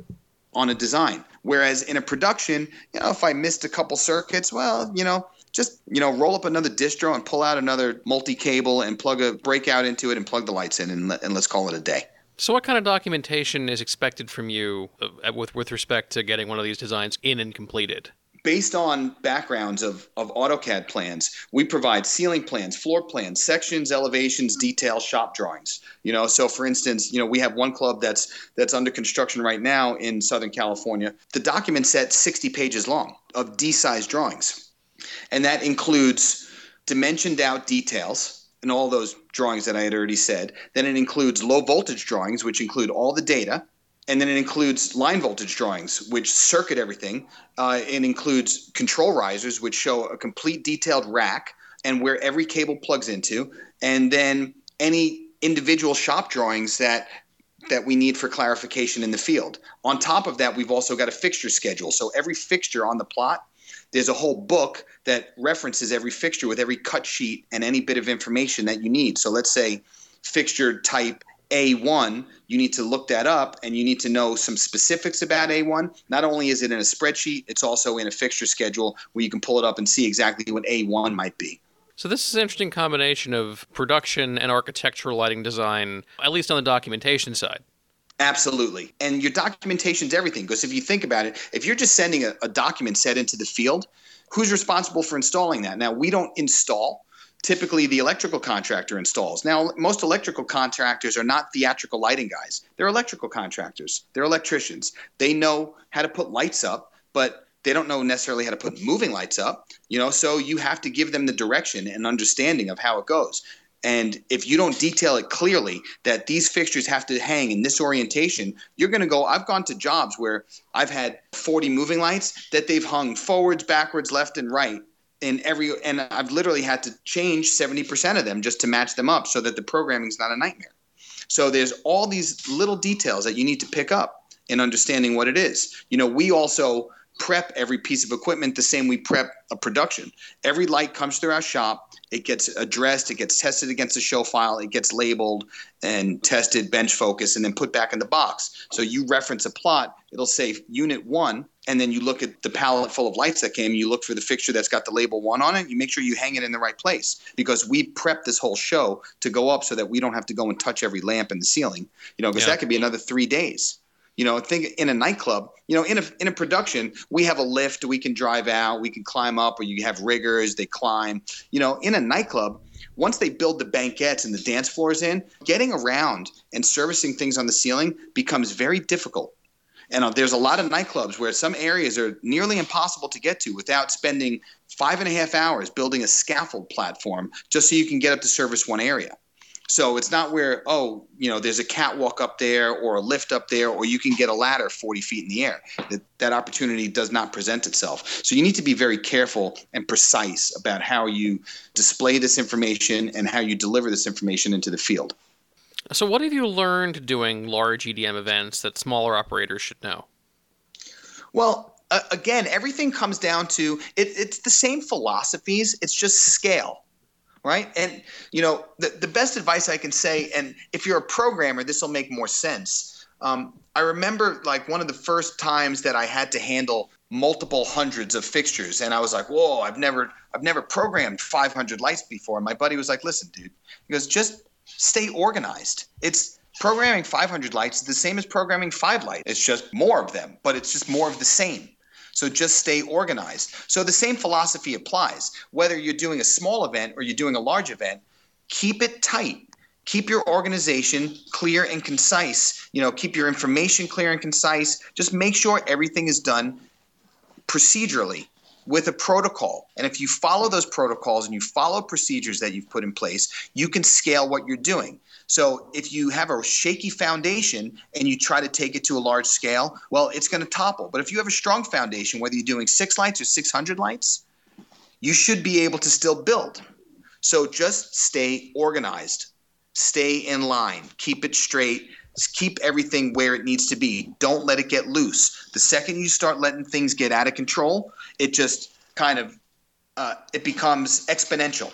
on a design. Whereas in a production, you know, if I missed a couple circuits, well, you know, just you know, roll up another distro and pull out another multi-cable and plug a breakout into it and plug the lights in, and, and let's call it a day. So, what kind of documentation is expected from you uh, with with respect to getting one of these designs in and completed? based on backgrounds of, of AutoCAD plans, we provide ceiling plans, floor plans, sections, elevations, details, shop drawings. You know, so for instance, you know, we have one club that's that's under construction right now in Southern California. The document set 60 pages long of D-size drawings. And that includes dimensioned out details and all those drawings that I had already said. Then it includes low voltage drawings, which include all the data and then it includes line voltage drawings, which circuit everything. Uh, it includes control risers, which show a complete detailed rack and where every cable plugs into, and then any individual shop drawings that that we need for clarification in the field. On top of that, we've also got a fixture schedule. So every fixture on the plot, there's a whole book that references every fixture with every cut sheet and any bit of information that you need. So let's say fixture type a1, you need to look that up and you need to know some specifics about A1. Not only is it in a spreadsheet, it's also in a fixture schedule where you can pull it up and see exactly what A1 might be. So this is an interesting combination of production and architectural lighting design, at least on the documentation side. Absolutely. And your documentation is everything because if you think about it, if you're just sending a, a document set into the field, who's responsible for installing that? Now, we don't install typically the electrical contractor installs. Now, most electrical contractors are not theatrical lighting guys. They're electrical contractors. They're electricians. They know how to put lights up, but they don't know necessarily how to put moving lights up, you know, so you have to give them the direction and understanding of how it goes. And if you don't detail it clearly that these fixtures have to hang in this orientation, you're going to go. I've gone to jobs where I've had 40 moving lights that they've hung forwards, backwards, left, and right in every and I've literally had to change 70% of them just to match them up so that the programming is not a nightmare. So there's all these little details that you need to pick up in understanding what it is. You know, we also prep every piece of equipment the same we prep a production. Every light comes through our shop. It gets addressed. It gets tested against the show file. It gets labeled and tested, bench focus, and then put back in the box. So you reference a plot. It'll say unit one, and then you look at the palette full of lights that came. You look for the fixture that's got the label one on it. You make sure you hang it in the right place because we prep this whole show to go up so that we don't have to go and touch every lamp in the ceiling. You know, because Yeah. that could be another three days. You know, think in a nightclub, you know, in a, in a production, we have a lift, we can drive out, we can climb up, or you have riggers, they climb. You know, in a nightclub, once they build the banquettes and the dance floors in, getting around and servicing things on the ceiling becomes very difficult. And uh, there's a lot of nightclubs where some areas are nearly impossible to get to without spending five and a half hours building a scaffold platform just so you can get up to service one area. So it's not where, oh, you know, there's a catwalk up there or a lift up there, or you can get a ladder 40 feet in the air. That, that opportunity does not present itself. So you need to be very careful and precise about how you display this information and how you deliver this information into the field. So, what have you learned doing large EDM events that smaller operators should know? Well, uh, again, everything comes down to it, it's the same philosophies, it's just scale. Right. And, you know, the, the best advice I can say, and if you're a programmer, this will make more sense. Um, I remember like one of the first times that I had to handle multiple hundreds of fixtures and I was like, whoa, I've never I've never programmed 500 lights before. And my buddy was like, listen, dude, he goes, just stay organized. It's programming 500 lights is the same as programming five lights. It's just more of them, but it's just more of the same. So just stay organized. So the same philosophy applies. Whether you're doing a small event or you're doing a large event, keep it tight. Keep your organization clear and concise. You know, keep your information clear and concise. Just make sure everything is done procedurally with a protocol. And if you follow those protocols and you follow procedures that you've put in place, you can scale what you're doing. So if you have a shaky foundation and you try to take it to a large scale, well, it's going to topple. But if you have a strong foundation, whether you're doing six lights or 600 lights, you should be able to still build. So just stay organized, stay in line, keep it straight, keep everything where it needs to be. Don't let it get loose. The second you start letting things get out of control, it just kind of uh, it becomes exponential.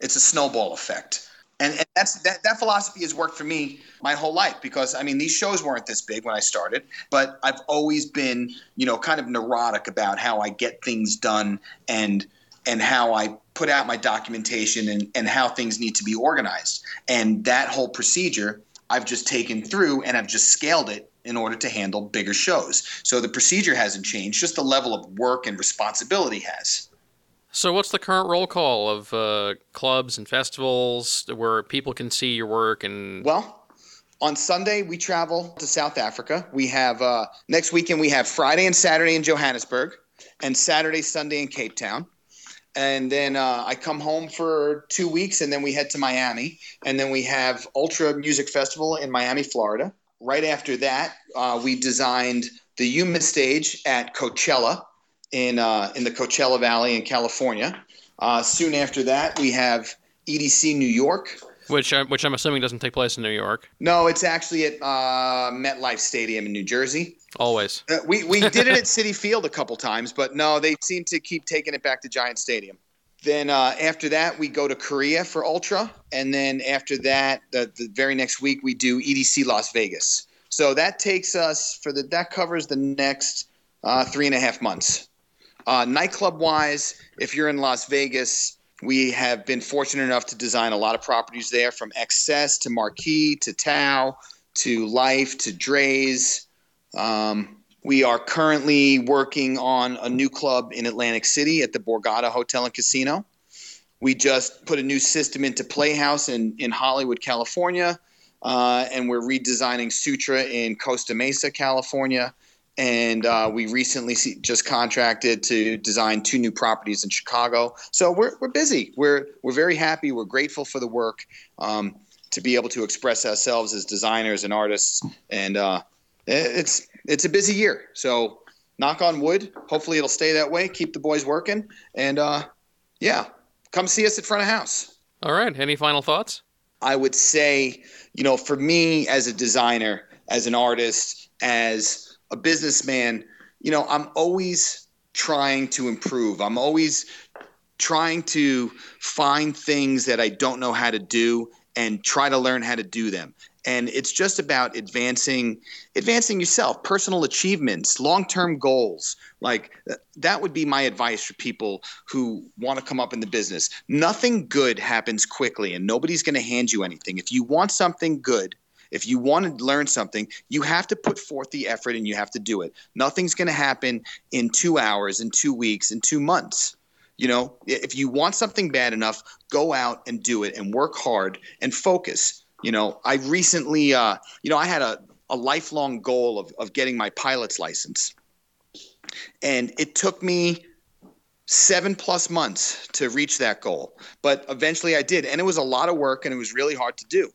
It's a snowball effect. And, and that's that, that philosophy has worked for me my whole life because I mean these shows weren't this big when I started, but I've always been you know kind of neurotic about how I get things done and and how I put out my documentation and, and how things need to be organized. And that whole procedure I've just taken through and I've just scaled it in order to handle bigger shows. So the procedure hasn't changed, just the level of work and responsibility has. So, what's the current roll call of uh, clubs and festivals where people can see your work? And Well, on Sunday we travel to South Africa. We have uh, next weekend we have Friday and Saturday in Johannesburg, and Saturday Sunday in Cape Town. And then uh, I come home for two weeks, and then we head to Miami, and then we have Ultra Music Festival in Miami, Florida. Right after that, uh, we designed the Yuma stage at Coachella in uh, in the Coachella Valley in California. Uh, soon after that, we have EDC New York, which I, which I'm assuming doesn't take place in New York. no, it's actually at uh, MetLife Stadium in New Jersey. Always. Uh, we we did it at Citi Field a couple times, but no, they seem to keep taking it back to Giant Stadium. Then uh, after that, we go to Korea for Ultra, and then after that, the, the very next week we do EDC Las Vegas. So that takes us for the that covers the next uh, three and a half months. Uh, nightclub wise, if you're in Las Vegas, we have been fortunate enough to design a lot of properties there, from XS to Marquee to Tao to Life to Drai's. Um, we are currently working on a new club in Atlantic City at the Borgata Hotel and Casino. We just put a new system into Playhouse in, in Hollywood, California, uh, and we're redesigning Sutra in Costa Mesa, California. And uh, we recently see, just contracted to design two new properties in Chicago. So we're, we're busy. We're, we're very happy. We're grateful for the work um, to be able to express ourselves as designers and artists. And uh, it's it's a busy year. So knock on wood. Hopefully it'll stay that way. Keep the boys working. And uh, yeah, come see us at front of house. All right. Any final thoughts? I would say, you know, for me as a designer, as an artist, as a businessman, you know, I'm always trying to improve. I'm always trying to find things that I don't know how to do and try to learn how to do them. And it's just about advancing advancing yourself personal achievements long-term goals. Like that would be my advice for people who want to come up in the business. Nothing good happens quickly and nobody's going to hand you anything. If you want something good if you want to learn something, you have to put forth the effort and you have to do it. Nothing's going to happen in two hours, in two weeks, in two months. You know, if you want something bad enough, go out and do it and work hard and focus. You know, I recently, uh, you know, I had a, a lifelong goal of, of getting my pilot's license. And it took me seven plus months to reach that goal. But eventually I did. And it was a lot of work and it was really hard to do.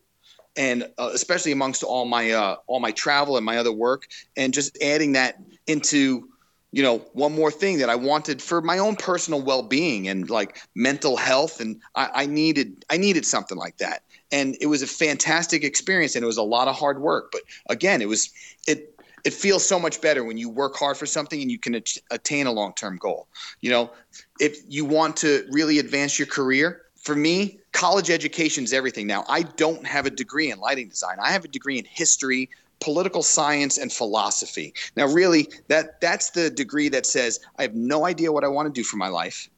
And uh, especially amongst all my uh, all my travel and my other work, and just adding that into you know one more thing that i wanted for my own personal well-being and like mental health and I, I, needed i needed something like that. And it was a fantastic experience and it was a lot of hard work but again it was it it feels so much better when you work hard for something and you can attain a long-term goal. You know if you want to really advance your career for me college education is everything now i don't have a degree in lighting design i have a degree in history political science and philosophy now really that that's the degree that says i have no idea what i want to do for my life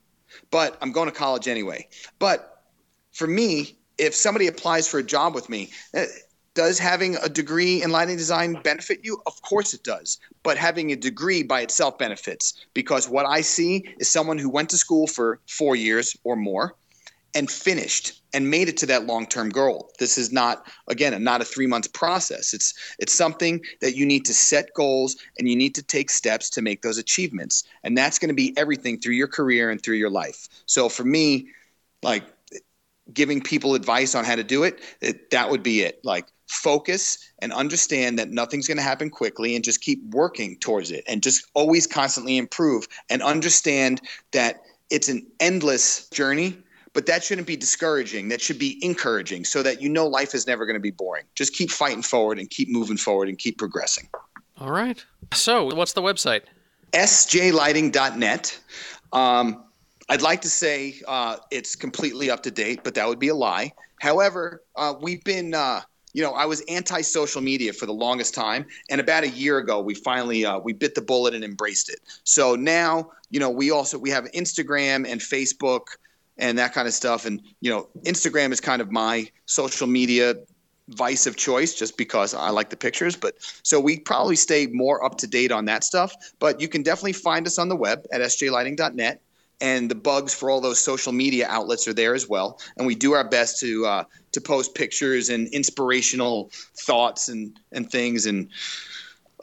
but i'm going to college anyway but for me if somebody applies for a job with me, uh, does having a degree in lighting design benefit you? Of course it does. But having a degree by itself benefits because what I see is someone who went to school for four years or more and finished and made it to that long-term goal. This is not again not a 3-month process. It's it's something that you need to set goals and you need to take steps to make those achievements. And that's going to be everything through your career and through your life. So for me, like giving people advice on how to do it, it that would be it. Like focus and understand that nothing's going to happen quickly and just keep working towards it and just always constantly improve and understand that it's an endless journey but that shouldn't be discouraging. That should be encouraging so that you know life is never going to be boring. Just keep fighting forward and keep moving forward and keep progressing. All right. So what's the website? Sjlighting.net um, I'd like to say uh, it's completely up to date, but that would be a lie. However, uh, we've been, uh, you know, I was anti-social media for the longest time, and about a year ago, we finally uh, we bit the bullet and embraced it. So now, you know, we also we have Instagram and Facebook and that kind of stuff, and you know, Instagram is kind of my social media vice of choice just because I like the pictures. But so we probably stay more up to date on that stuff. But you can definitely find us on the web at sjlighting.net and the bugs for all those social media outlets are there as well. And we do our best to uh, to post pictures and inspirational thoughts and and things. And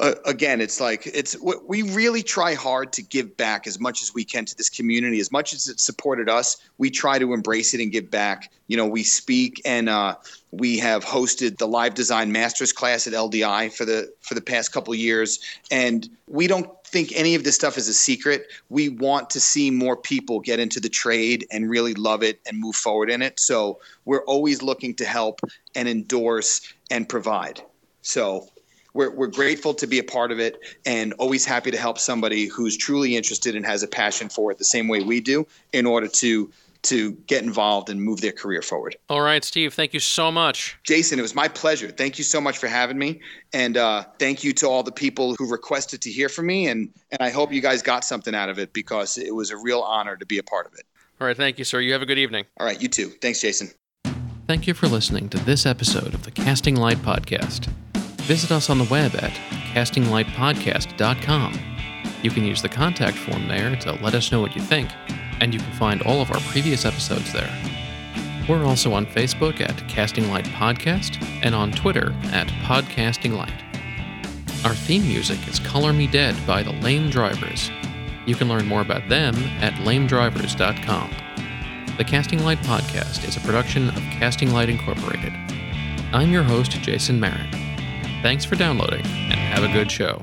uh, again, it's like it's we really try hard to give back as much as we can to this community. As much as it supported us, we try to embrace it and give back. You know, we speak and uh, we have hosted the live design masters class at LDI for the for the past couple years, and we don't think any of this stuff is a secret. We want to see more people get into the trade and really love it and move forward in it. So we're always looking to help and endorse and provide. So we're, we're grateful to be a part of it and always happy to help somebody who's truly interested and has a passion for it the same way we do in order to to get involved and move their career forward. All right, Steve, thank you so much. Jason, it was my pleasure. Thank you so much for having me. And uh, thank you to all the people who requested to hear from me. And, and I hope you guys got something out of it because it was a real honor to be a part of it. All right, thank you, sir. You have a good evening. All right, you too. Thanks, Jason. Thank you for listening to this episode of the Casting Light Podcast. Visit us on the web at castinglightpodcast.com. You can use the contact form there to let us know what you think and you can find all of our previous episodes there. We're also on Facebook at Casting Light Podcast and on Twitter at Podcasting Light. Our theme music is Color Me Dead by the Lame Drivers. You can learn more about them at lamedrivers.com. The Casting Light Podcast is a production of Casting Light Incorporated. I'm your host, Jason Merritt. Thanks for downloading and have a good show.